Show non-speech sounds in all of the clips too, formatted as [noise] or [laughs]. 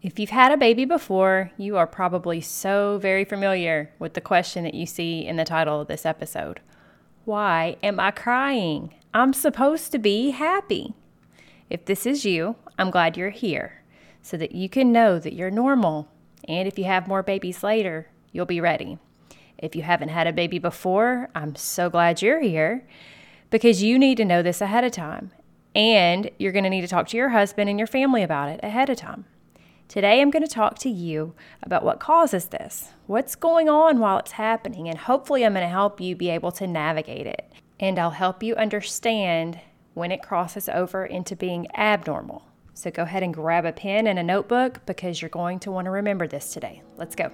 If you've had a baby before, you are probably so very familiar with the question that you see in the title of this episode Why am I crying? I'm supposed to be happy. If this is you, I'm glad you're here so that you can know that you're normal. And if you have more babies later, you'll be ready. If you haven't had a baby before, I'm so glad you're here because you need to know this ahead of time. And you're going to need to talk to your husband and your family about it ahead of time. Today, I'm going to talk to you about what causes this, what's going on while it's happening, and hopefully, I'm going to help you be able to navigate it. And I'll help you understand when it crosses over into being abnormal. So go ahead and grab a pen and a notebook because you're going to want to remember this today. Let's go.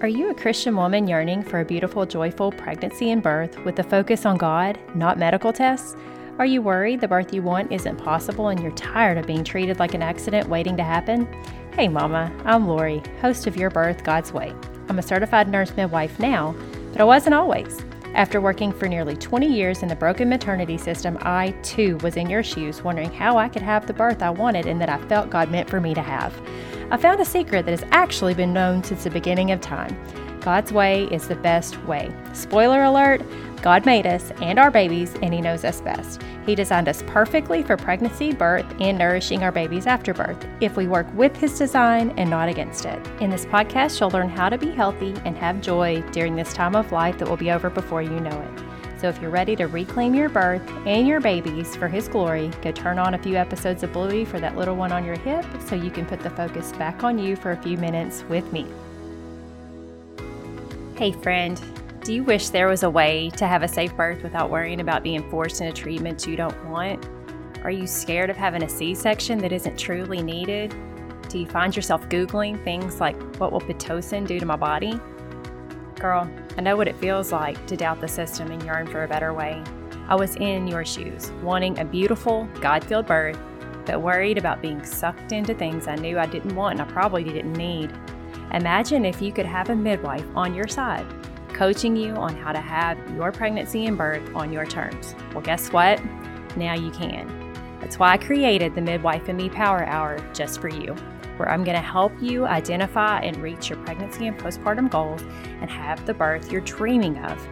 Are you a Christian woman yearning for a beautiful, joyful pregnancy and birth with a focus on God, not medical tests? Are you worried the birth you want isn't possible and you're tired of being treated like an accident waiting to happen? Hey, Mama, I'm Lori, host of Your Birth God's Way. I'm a certified nurse midwife now, but I wasn't always. After working for nearly 20 years in the broken maternity system, I too was in your shoes, wondering how I could have the birth I wanted and that I felt God meant for me to have. I found a secret that has actually been known since the beginning of time. God's way is the best way. Spoiler alert God made us and our babies, and He knows us best. He designed us perfectly for pregnancy, birth, and nourishing our babies after birth if we work with His design and not against it. In this podcast, you'll learn how to be healthy and have joy during this time of life that will be over before you know it. So if you're ready to reclaim your birth and your babies for His glory, go turn on a few episodes of Bluey for that little one on your hip so you can put the focus back on you for a few minutes with me. Hey, friend. Do you wish there was a way to have a safe birth without worrying about being forced into treatment you don't want? Are you scared of having a C section that isn't truly needed? Do you find yourself Googling things like, what will Pitocin do to my body? Girl, I know what it feels like to doubt the system and yearn for a better way. I was in your shoes, wanting a beautiful, God filled birth, but worried about being sucked into things I knew I didn't want and I probably didn't need. Imagine if you could have a midwife on your side coaching you on how to have your pregnancy and birth on your terms. Well, guess what? Now you can. That's why I created the Midwife and Me Power Hour just for you, where I'm going to help you identify and reach your pregnancy and postpartum goals and have the birth you're dreaming of.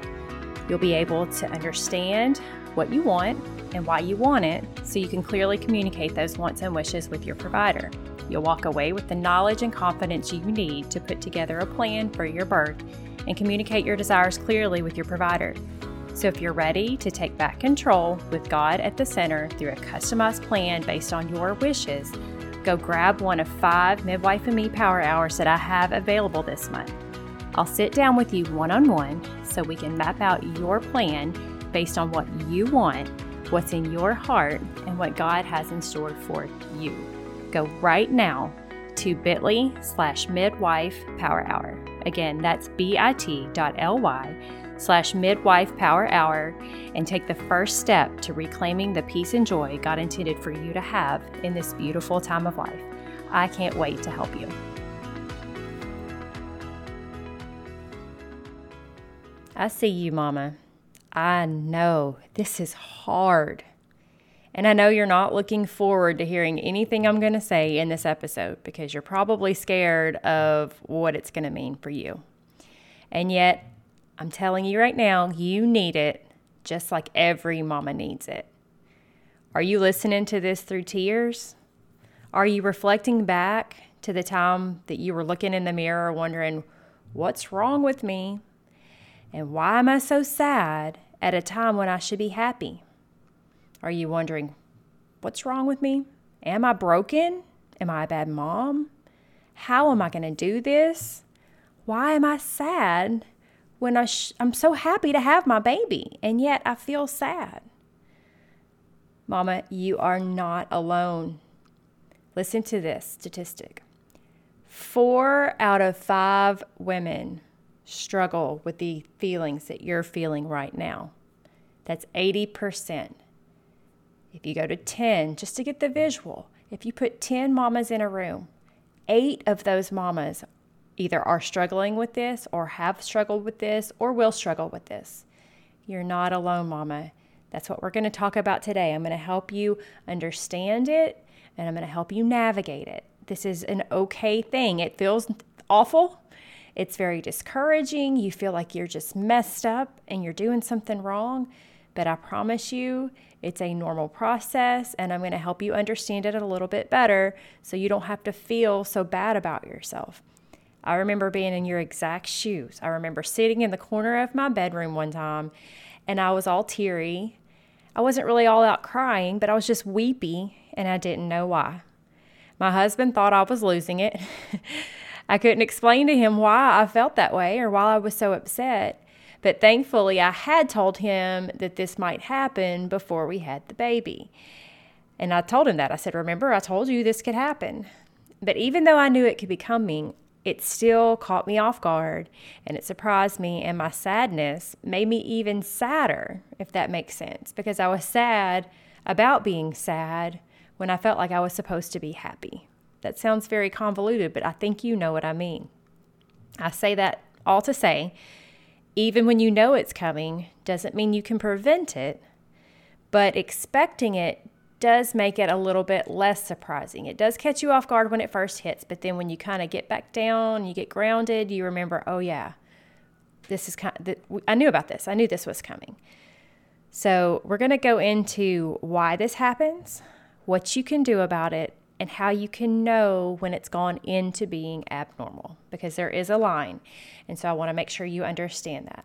You'll be able to understand what you want and why you want it so you can clearly communicate those wants and wishes with your provider. You'll walk away with the knowledge and confidence you need to put together a plan for your birth and communicate your desires clearly with your provider. So, if you're ready to take back control with God at the center through a customized plan based on your wishes, go grab one of five Midwife and Me Power Hours that I have available this month. I'll sit down with you one on one so we can map out your plan based on what you want, what's in your heart, and what God has in store for you. Go right now to bit.ly slash midwife power hour. Again, that's bit.ly slash midwife power hour and take the first step to reclaiming the peace and joy God intended for you to have in this beautiful time of life. I can't wait to help you. I see you, Mama. I know this is hard. And I know you're not looking forward to hearing anything I'm going to say in this episode because you're probably scared of what it's going to mean for you. And yet, I'm telling you right now, you need it just like every mama needs it. Are you listening to this through tears? Are you reflecting back to the time that you were looking in the mirror wondering, what's wrong with me? And why am I so sad at a time when I should be happy? Are you wondering, what's wrong with me? Am I broken? Am I a bad mom? How am I going to do this? Why am I sad when I sh- I'm so happy to have my baby and yet I feel sad? Mama, you are not alone. Listen to this statistic four out of five women struggle with the feelings that you're feeling right now. That's 80%. If you go to 10, just to get the visual, if you put 10 mamas in a room, eight of those mamas either are struggling with this or have struggled with this or will struggle with this. You're not alone, mama. That's what we're going to talk about today. I'm going to help you understand it and I'm going to help you navigate it This is an okay thing. It feels awful. It's very discouraging. You feel like you're just messed up and you're doing something wrong. But I promise you, it's a normal process, and I'm going to help you understand it a little bit better so you don't have to feel so bad about yourself. I remember being in your exact shoes. I remember sitting in the corner of my bedroom one time and I was all teary. I wasn't really all out crying, but I was just weepy and I didn't know why. My husband thought I was losing it. [laughs] I couldn't explain to him why I felt that way or why I was so upset. But thankfully, I had told him that this might happen before we had the baby. And I told him that. I said, Remember, I told you this could happen. But even though I knew it could be coming, it still caught me off guard and it surprised me. And my sadness made me even sadder, if that makes sense, because I was sad about being sad when I felt like I was supposed to be happy. That sounds very convoluted, but I think you know what I mean. I say that all to say even when you know it's coming, doesn't mean you can prevent it, but expecting it does make it a little bit less surprising. It does catch you off guard when it first hits, but then when you kind of get back down, you get grounded, you remember, oh yeah, this is kind of, I knew about this. I knew this was coming. So, we're going to go into why this happens, what you can do about it, and how you can know when it's gone into being abnormal because there is a line. And so I want to make sure you understand that.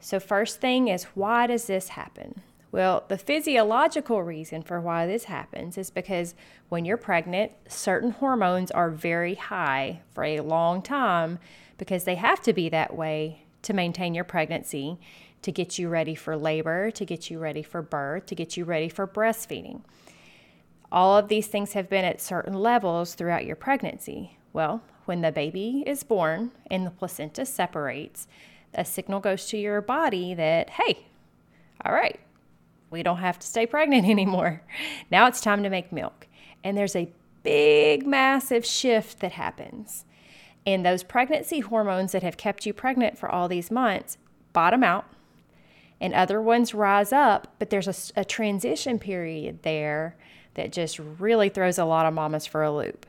So, first thing is why does this happen? Well, the physiological reason for why this happens is because when you're pregnant, certain hormones are very high for a long time because they have to be that way to maintain your pregnancy, to get you ready for labor, to get you ready for birth, to get you ready for breastfeeding. All of these things have been at certain levels throughout your pregnancy. Well, when the baby is born and the placenta separates, a signal goes to your body that, hey, all right, we don't have to stay pregnant [laughs] anymore. Now it's time to make milk. And there's a big, massive shift that happens. And those pregnancy hormones that have kept you pregnant for all these months bottom out, and other ones rise up, but there's a, a transition period there that just really throws a lot of mamas for a loop.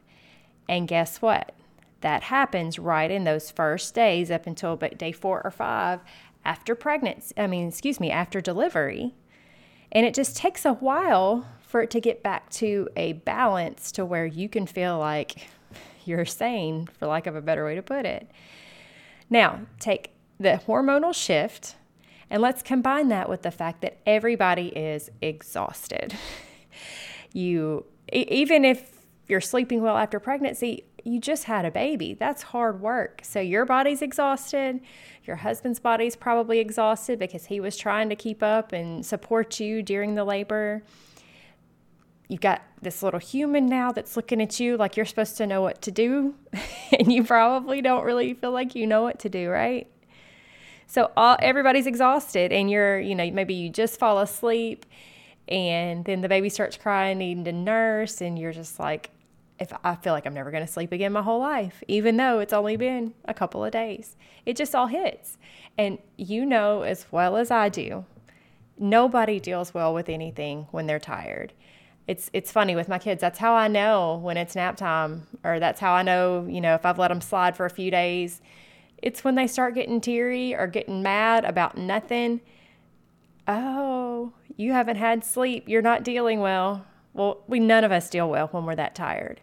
And guess what? That happens right in those first days up until day four or five after pregnancy, I mean, excuse me, after delivery. And it just takes a while for it to get back to a balance to where you can feel like you're sane, for lack of a better way to put it. Now, take the hormonal shift and let's combine that with the fact that everybody is exhausted. [laughs] you even if you're sleeping well after pregnancy, you just had a baby. That's hard work. So your body's exhausted. Your husband's body's probably exhausted because he was trying to keep up and support you during the labor. You've got this little human now that's looking at you like you're supposed to know what to do, [laughs] and you probably don't really feel like you know what to do, right? So all everybody's exhausted, and you're, you know, maybe you just fall asleep and then the baby starts crying, needing to nurse, and you're just like, if I feel like I'm never going to sleep again my whole life, even though it's only been a couple of days. It just all hits. And you know as well as I do, nobody deals well with anything when they're tired. It's it's funny with my kids. That's how I know when it's nap time, or that's how I know, you know, if I've let them slide for a few days. It's when they start getting teary or getting mad about nothing. Oh, you haven't had sleep. You're not dealing well. Well, we none of us deal well when we're that tired.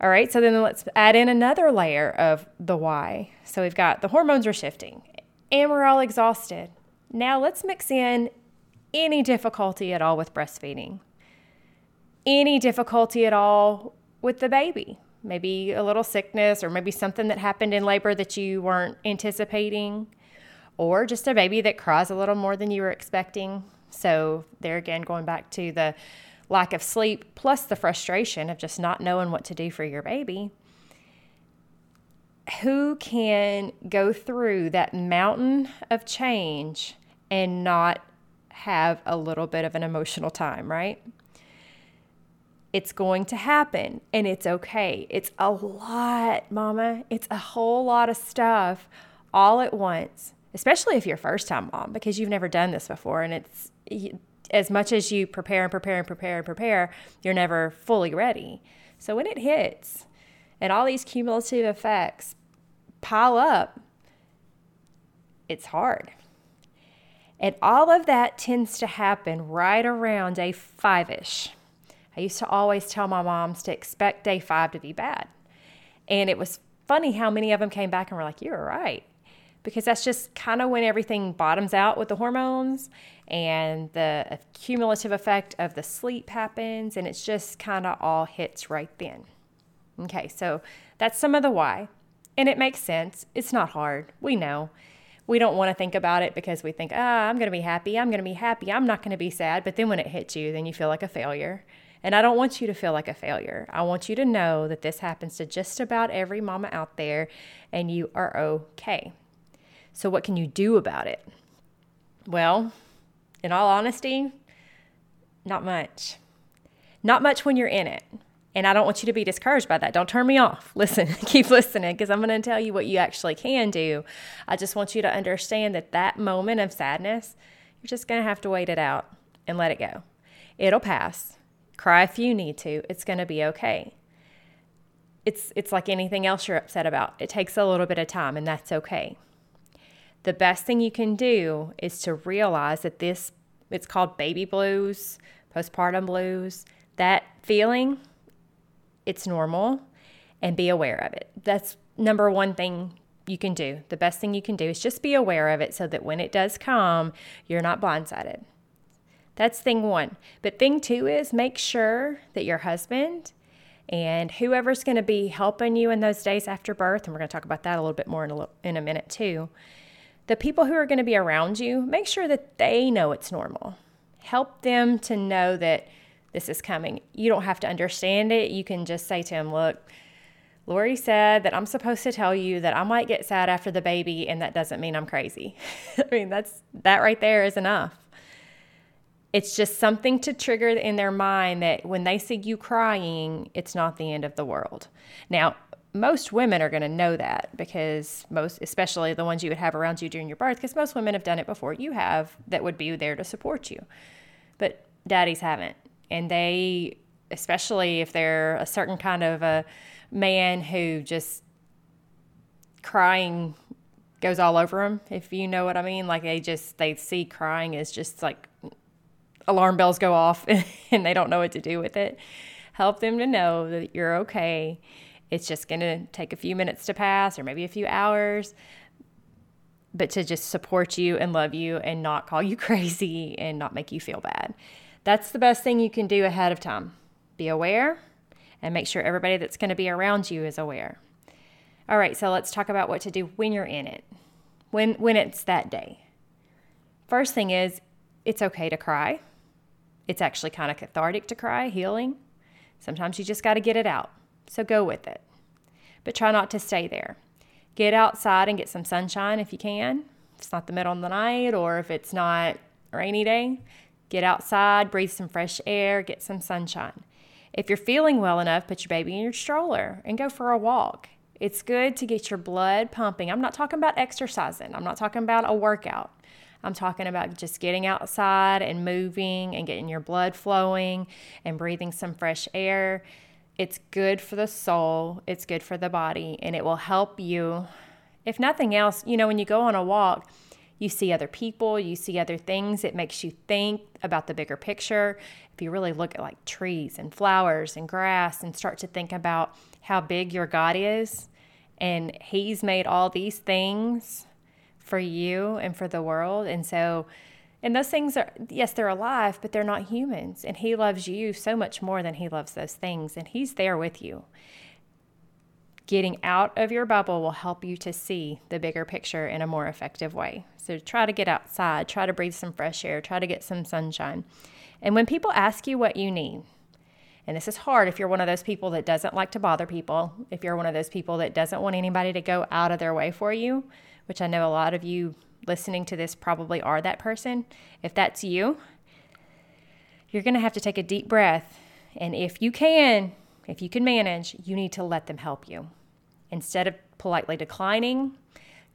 All right, so then let's add in another layer of the why. So we've got the hormones are shifting and we're all exhausted. Now let's mix in any difficulty at all with breastfeeding, any difficulty at all with the baby, maybe a little sickness or maybe something that happened in labor that you weren't anticipating, or just a baby that cries a little more than you were expecting. So, there again, going back to the lack of sleep plus the frustration of just not knowing what to do for your baby. Who can go through that mountain of change and not have a little bit of an emotional time, right? It's going to happen and it's okay. It's a lot, mama. It's a whole lot of stuff all at once, especially if you're first time mom because you've never done this before and it's as much as you prepare and prepare and prepare and prepare, you're never fully ready. So when it hits and all these cumulative effects pile up, it's hard. And all of that tends to happen right around day five ish. I used to always tell my moms to expect day five to be bad. And it was funny how many of them came back and were like, You're right. Because that's just kind of when everything bottoms out with the hormones and the cumulative effect of the sleep happens, and it's just kind of all hits right then. Okay, so that's some of the why. And it makes sense. It's not hard. We know we don't want to think about it because we think, ah, I'm going to be happy. I'm going to be happy. I'm not going to be sad. But then when it hits you, then you feel like a failure. And I don't want you to feel like a failure. I want you to know that this happens to just about every mama out there and you are okay. So, what can you do about it? Well, in all honesty, not much. Not much when you're in it. And I don't want you to be discouraged by that. Don't turn me off. [laughs] Listen, keep listening because I'm going to tell you what you actually can do. I just want you to understand that that moment of sadness, you're just going to have to wait it out and let it go. It'll pass. Cry if you need to. It's going to be okay. It's it's like anything else you're upset about. It takes a little bit of time and that's okay. The best thing you can do is to realize that this it's called baby blues, postpartum blues. That feeling it's normal and be aware of it. That's number one thing you can do. The best thing you can do is just be aware of it so that when it does come, you're not blindsided. That's thing one. But thing two is make sure that your husband and whoever's going to be helping you in those days after birth, and we're going to talk about that a little bit more in a, little, in a minute too, the people who are going to be around you, make sure that they know it's normal. Help them to know that this is coming. You don't have to understand it. You can just say to them, Look, Lori said that I'm supposed to tell you that I might get sad after the baby, and that doesn't mean I'm crazy. [laughs] I mean, that's that right there is enough. It's just something to trigger in their mind that when they see you crying, it's not the end of the world. Now, most women are going to know that because most, especially the ones you would have around you during your birth, because most women have done it before you have that would be there to support you. But daddies haven't. And they especially if they're a certain kind of a man who just crying goes all over them if you know what i mean like they just they see crying as just like alarm bells go off [laughs] and they don't know what to do with it. Help them to know that you're okay it's just going to take a few minutes to pass or maybe a few hours but to just support you and love you and not call you [laughs] crazy and not make you feel bad that's the best thing you can do ahead of time. Be aware and make sure everybody that's going to be around you is aware. All right, so let's talk about what to do when you're in it. When when it's that day. First thing is it's okay to cry. It's actually kind of cathartic to cry, healing. Sometimes you just got to get it out. So go with it. But try not to stay there. Get outside and get some sunshine if you can. If it's not the middle of the night or if it's not a rainy day, Get outside, breathe some fresh air, get some sunshine. If you're feeling well enough, put your baby in your stroller and go for a walk. It's good to get your blood pumping. I'm not talking about exercising, I'm not talking about a workout. I'm talking about just getting outside and moving and getting your blood flowing and breathing some fresh air. It's good for the soul, it's good for the body, and it will help you. If nothing else, you know, when you go on a walk, you see other people, you see other things. It makes you think about the bigger picture. If you really look at like trees and flowers and grass and start to think about how big your God is, and He's made all these things for you and for the world. And so, and those things are, yes, they're alive, but they're not humans. And He loves you so much more than He loves those things. And He's there with you. Getting out of your bubble will help you to see the bigger picture in a more effective way. So try to get outside, try to breathe some fresh air, try to get some sunshine. And when people ask you what you need, and this is hard if you're one of those people that doesn't like to bother people, if you're one of those people that doesn't want anybody to go out of their way for you, which I know a lot of you listening to this probably are that person. If that's you, you're going to have to take a deep breath. And if you can, if you can manage, you need to let them help you. Instead of politely declining,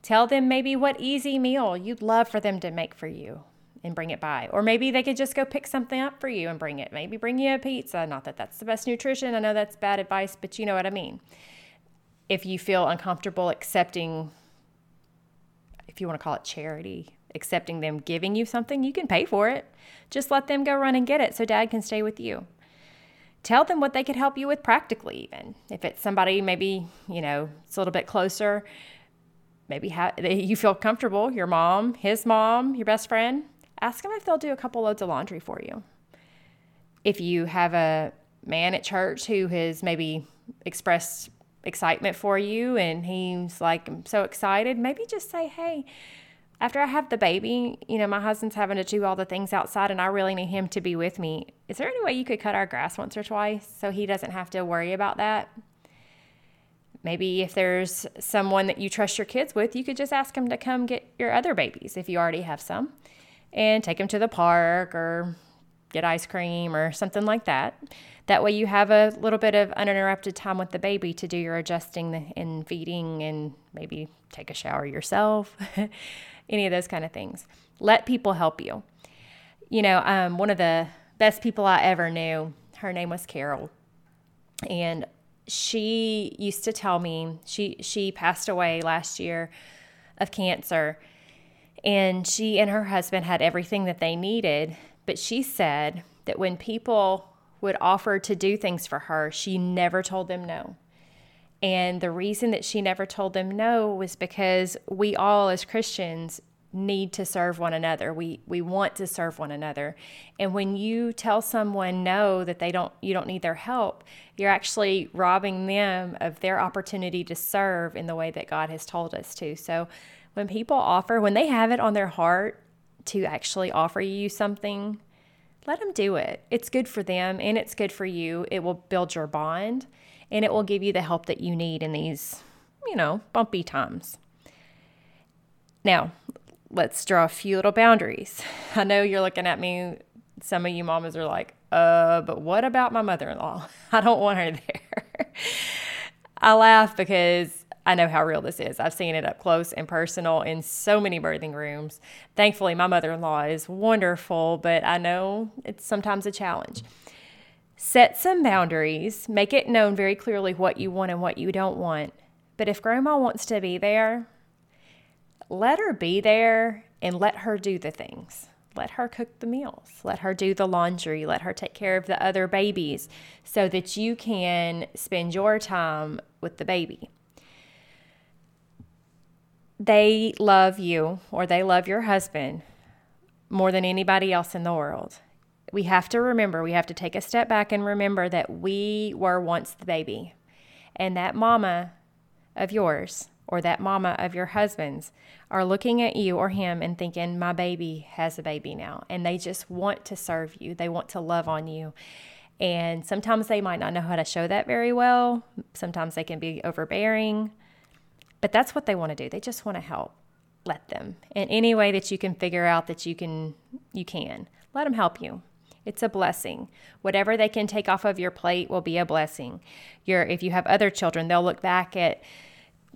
tell them maybe what easy meal you'd love for them to make for you. and bring it by. Or maybe they could just go pick something up for you and bring it. Maybe bring you a pizza. Not that that's the best nutrition. I know that's bad advice, but you know what I mean. If you feel uncomfortable accepting, if you want to call it charity, accepting them giving you something, you can pay for it. Just let them go run and get it so dad can stay with you. Tell them what they could help you with practically, even. If it's somebody maybe, you know, it's a little bit closer, maybe ha- [laughs] you feel comfortable, your mom, his mom, your best friend, ask them if they'll do a couple loads of laundry for you. If you have a man at church who has maybe expressed excitement for you and he's like, I'm so excited, maybe just say, hey, after I have the baby, you know, my husband's having to do all the things outside and I really need him to be with me. Is there any way you could cut our grass once or twice so he doesn't have to worry about that? Maybe if there's someone that you trust your kids with, you could just ask them to come get your other babies if you already have some and take them to the park or get ice cream or something like that. That way, you have a little bit of uninterrupted time with the baby to do your adjusting and feeding and maybe take a shower yourself, [laughs] any of those kind of things. Let people help you. You know, um, one of the best people I ever knew, her name was Carol. And she used to tell me she she passed away last year of cancer and she and her husband had everything that they needed but she said that when people would offer to do things for her she never told them no and the reason that she never told them no was because we all as Christians need to serve one another. We we want to serve one another. And when you tell someone no that they don't you don't need their help, you're actually robbing them of their opportunity to serve in the way that God has told us to. So when people offer, when they have it on their heart to actually offer you something, let them do it. It's good for them and it's good for you. It will build your bond and it will give you the help that you need in these, you know, bumpy times. Now, let's draw a few little boundaries. [laughs] I know you're looking at me, some of you mamas are like, uh, but what about my mother in law? [laughs] I don't want her there. [laughs] I laugh because I know how real this is. I've seen it up close and personal in so many birthing rooms. Thankfully, my mother in law is wonderful, but I know it's sometimes a challenge. Set some boundaries, make it known very clearly what you want and what you don't want. But if grandma wants to be there, let her be there and let her do the things. Let her cook the meals. Let her do the laundry. Let her take care of the other babies so that you can spend your time with the baby. They love you or they love your husband more than anybody else in the world. We have to remember, we have to take a step back and remember that we were once the baby. And that mama of yours or that mama of your husband's are looking at you or him and thinking, my baby has a baby now. And they just want to serve you, they want to love on you. And sometimes they might not know how to show that very well. Sometimes they can be overbearing, but that's what they want to do. They just want to help. Let them. In any way that you can figure out that you can, you can. Let them help you. It's a blessing. Whatever they can take off of your plate will be a blessing. Your if you have other children, they'll look back at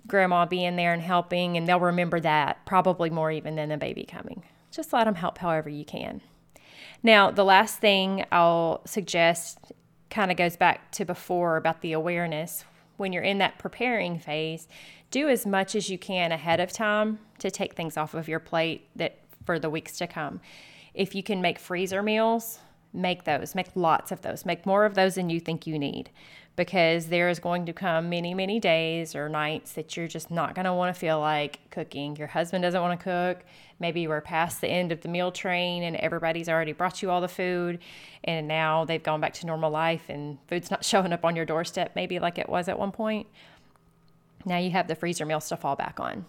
grandma being there and helping, and they'll remember that probably more even than the baby coming. Just let them help however you can. Now, the last thing I'll suggest kind of goes back to before about the awareness. When you're in that preparing phase, do as much as you can ahead of time to take things off of your plate that for the weeks to come. If you can make freezer meals, make those, make lots of those, make more of those than you think you need because there is going to come many, many days or nights that you're just not going to want to feel like cooking. Your husband doesn't want to cook. Maybe you are past the end of the meal train and everybody's already brought you all the food and now they've gone back to normal life and food's not [laughs] showing up on your doorstep, maybe like it was at one point. Now you have the freezer meals to fall back on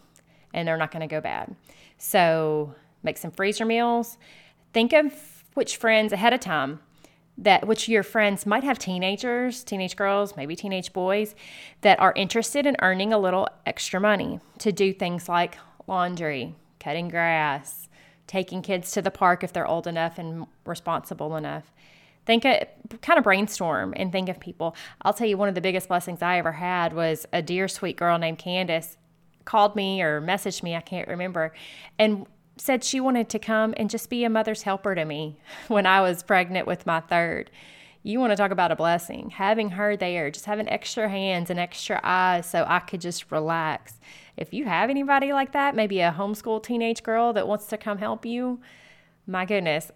and they're not going to go bad. So make some freezer meals. Think of which friends ahead of time that which your friends might have teenagers, teenage girls, maybe teenage boys that are interested in earning a little extra money to do things like laundry, cutting grass, taking kids to the park if they're old enough and responsible enough. Think of, kind of brainstorm and think of people. I'll tell you one of the biggest blessings I ever had was a dear sweet girl named Candace called me or messaged me, I can't remember, and said she wanted to come and just be a mother's helper to me [laughs] when I was pregnant with my third. You want to talk about a blessing. Having her there, just having extra hands and extra eyes so I could just relax. If you have anybody like that, maybe a homeschool teenage girl that wants to come help you, my goodness,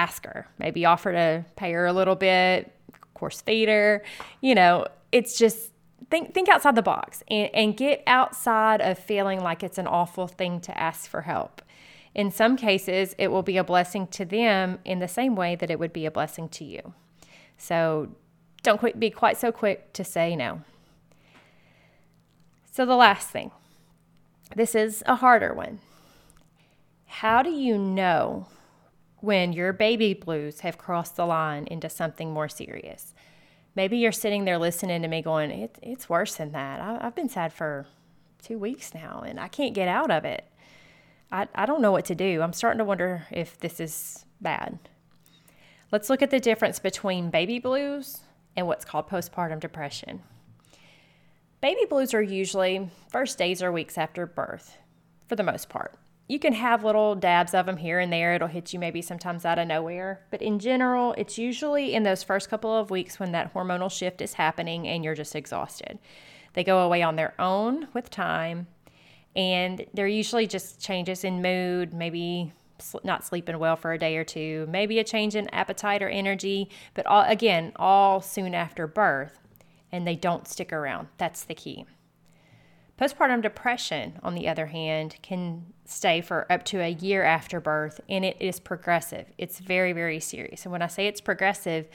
ask her. Maybe offer to pay her a little bit, of course, feed her. You know, it's just think think outside the box and, and get outside of feeling like it's an awful thing to ask for help. In some cases, it will be a blessing to them in the same way that it would be a blessing to you. So don't be quite so quick to say no. So, the last thing this is a harder one. How do you know when your baby blues have crossed the line into something more serious? Maybe you're sitting there listening to me going, it, It's worse than that. I, I've been sad for two weeks now and I can't get out of it. I, I don't know what to do. I'm starting to wonder if this is bad. Let's look at the difference between baby blues and what's called postpartum depression. Baby blues are usually first days or weeks after birth, for the most part. You can have little dabs of them here and there. It'll hit you maybe sometimes out of nowhere. But in general, it's usually in those first couple of weeks when that hormonal shift is happening and you're just exhausted. They go away on their own with time and they're usually just changes in mood, maybe not sleeping well for a day or two, maybe a change in appetite or energy, but all, again, all soon after birth, and they don't stick around. That's the key. Postpartum depression, on the other hand, can stay for up to a year after birth, and it is progressive. It's very, very serious. And when I say it's progressive,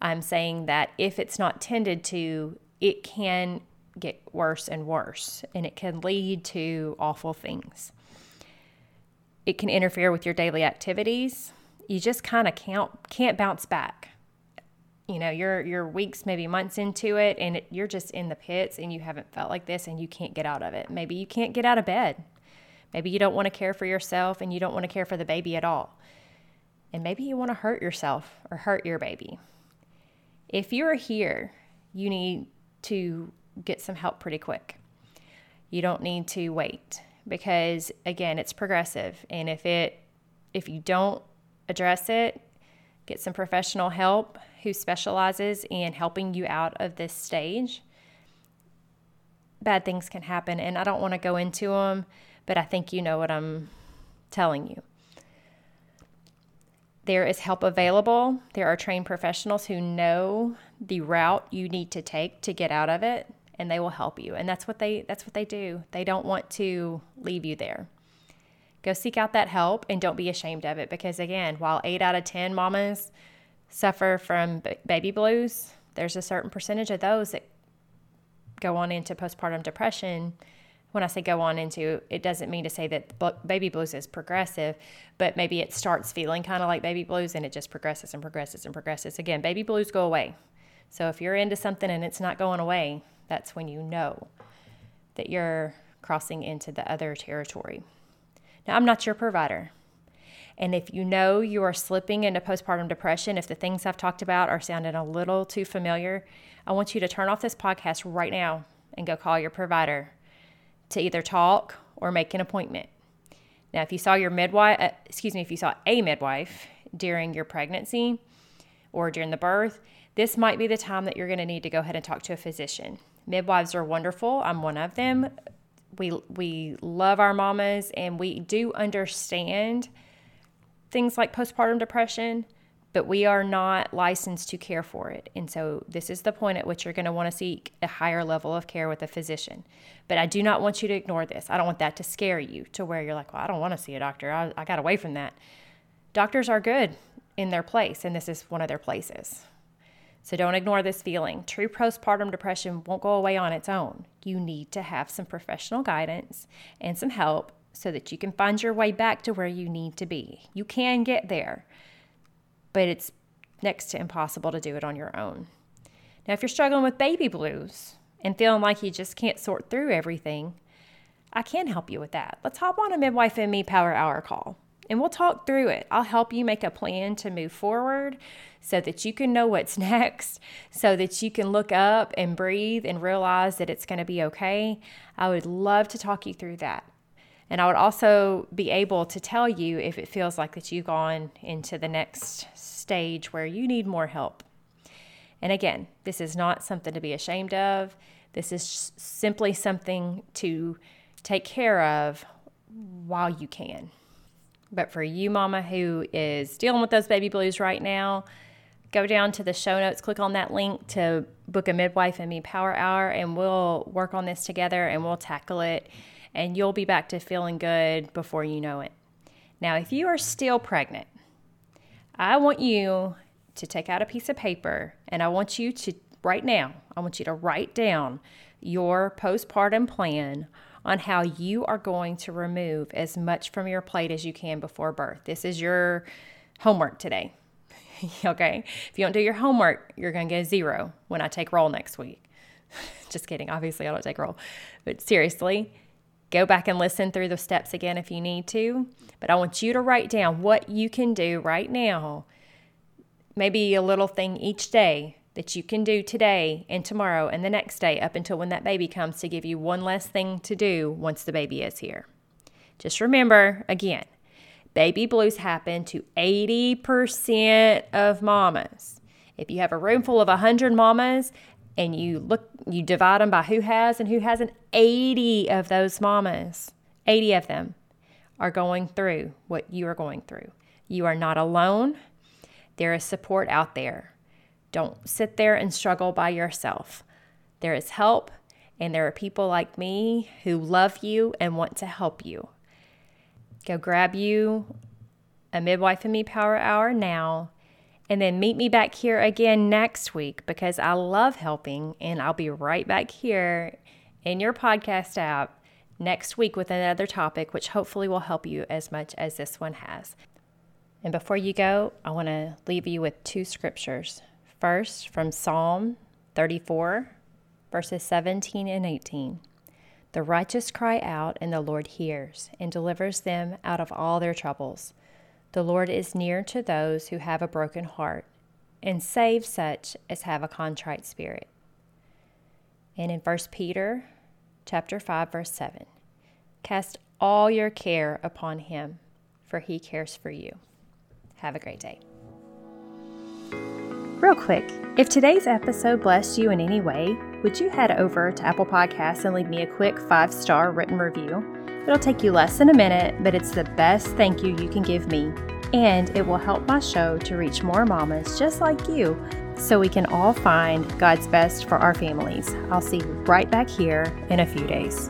I'm saying that if it's not tended to, it can get worse and worse, and it can lead to awful things. It can interfere with your daily activities. You just kind of can't can't bounce back. You know, you're you're weeks, maybe months into it, and it, you're just in the pits, and you haven't felt like this, and you can't get out of it. Maybe you can't get out of bed. Maybe you don't want to care for yourself, and you don't want to care for the baby at all. And maybe you want to hurt yourself or hurt your baby. If you're here, you need to get some help pretty quick. You don't need to wait because again, it's progressive and if it if you don't address it, get some professional help who specializes in helping you out of this stage. Bad things can happen and I don't want to go into them, but I think you know what I'm telling you. There is help available. There are trained professionals who know the route you need to take to get out of it and they will help you. And that's what they that's what they do. They don't want to leave you there. Go seek out that help and don't be ashamed of it because again, while 8 out of 10 mamas suffer from baby blues, there's a certain percentage of those that go on into postpartum depression. When I say go on into, it doesn't mean to say that baby blues is progressive, but maybe it starts feeling kind of like baby blues and it just progresses and progresses and progresses. Again, baby blues go away. So if you're into something and it's not going away, that's when you know that you're crossing into the other territory. Now, I'm not your provider. And if you know you are slipping into postpartum depression, if the things I've talked about are sounding a little too familiar, I want you to turn off this podcast right now and go call your provider to either talk or make an appointment. Now, if you saw your midwife, uh, excuse me, if you saw a midwife during your pregnancy or during the birth, this might be the time that you're going to need to go ahead and talk to a physician. Midwives are wonderful. I'm one of them. We we love our mamas and we do understand things like postpartum depression, but we are not licensed to care for it. And so this is the point at which you're going to want to seek a higher level of care with a physician. But I do not want you to ignore this. I don't want that to scare you to where you're like, well, I don't want to see a doctor. I, I got away from that. Doctors are good in their place, and this is one of their places. So don't ignore this feeling. True postpartum depression won't go away on its own. You need to have some professional guidance and some help so that you can find your way back to where you need to be. You can get there, but it's next to impossible to do it on your own. Now, if you're struggling with baby blues and feeling like you just can't sort through everything, I can help you with that. Let's hop on a Midwife and Me Power Hour call and we'll talk through it. I'll help you make a plan to move forward so that you can know what's [laughs] next, so that you can look up and breathe and realize that it's going to be okay. I would love to talk you through that. And I would also be able to tell you if it feels like that you've gone into the next stage where you need more help. And again, this is not something to be ashamed of. This is simply something to take care of while you can. But for you, mama, who is dealing with those baby blues right now, go down to the show notes, click on that link to book a midwife and me power hour, and we'll work on this together and we'll tackle it. And you'll be back to feeling good before you know it. Now, if you are still pregnant, I want you to take out a piece of paper and I want you to, right now, I want you to write down your postpartum plan on how you are going to remove as much from your plate as you can before birth. This is your homework today. [laughs] okay? If you don't do your homework, you're going to get a zero when I take roll next week. [laughs] Just kidding. Obviously, I don't take roll. But seriously, go back and listen through the steps again if you need to. But I want you to write down what you can do right now. Maybe a little thing each day that you can do today and tomorrow and the next day up until when that baby comes to give you one less thing to do once the baby is here. Just remember again, baby blues happen to 80% of mamas. If you have a room full of 100 mamas and you look you divide them by who has and who hasn't, 80 of those mamas, 80 of them are going through what you are going through. You are not alone. There is support out there. Don't sit there and struggle by yourself. There is help, and there are people like me who love you and want to help you. Go grab you a Midwife and Me Power Hour now, and then meet me back here again next week because I love helping, and I'll be right back here in your podcast app next week with another topic, which hopefully will help you as much as this one has. And before you go, I want to leave you with two scriptures. First, from Psalm 34, verses 17 and 18. The righteous cry out, and the Lord hears and delivers them out of all their troubles. The Lord is near to those who have a broken heart and saves such as have a contrite spirit. And in 1 Peter chapter 5 verse 7, cast all your care upon him, for he cares for you. Have a great day. Real quick, if today's episode blessed you in any way, would you head over to Apple Podcasts and leave me a quick five star written review? It'll take you less than a minute, but it's the best thank you you can give me, and it will help my show to reach more mamas just like you so we can all find God's best for our families. I'll see you right back here in a few days.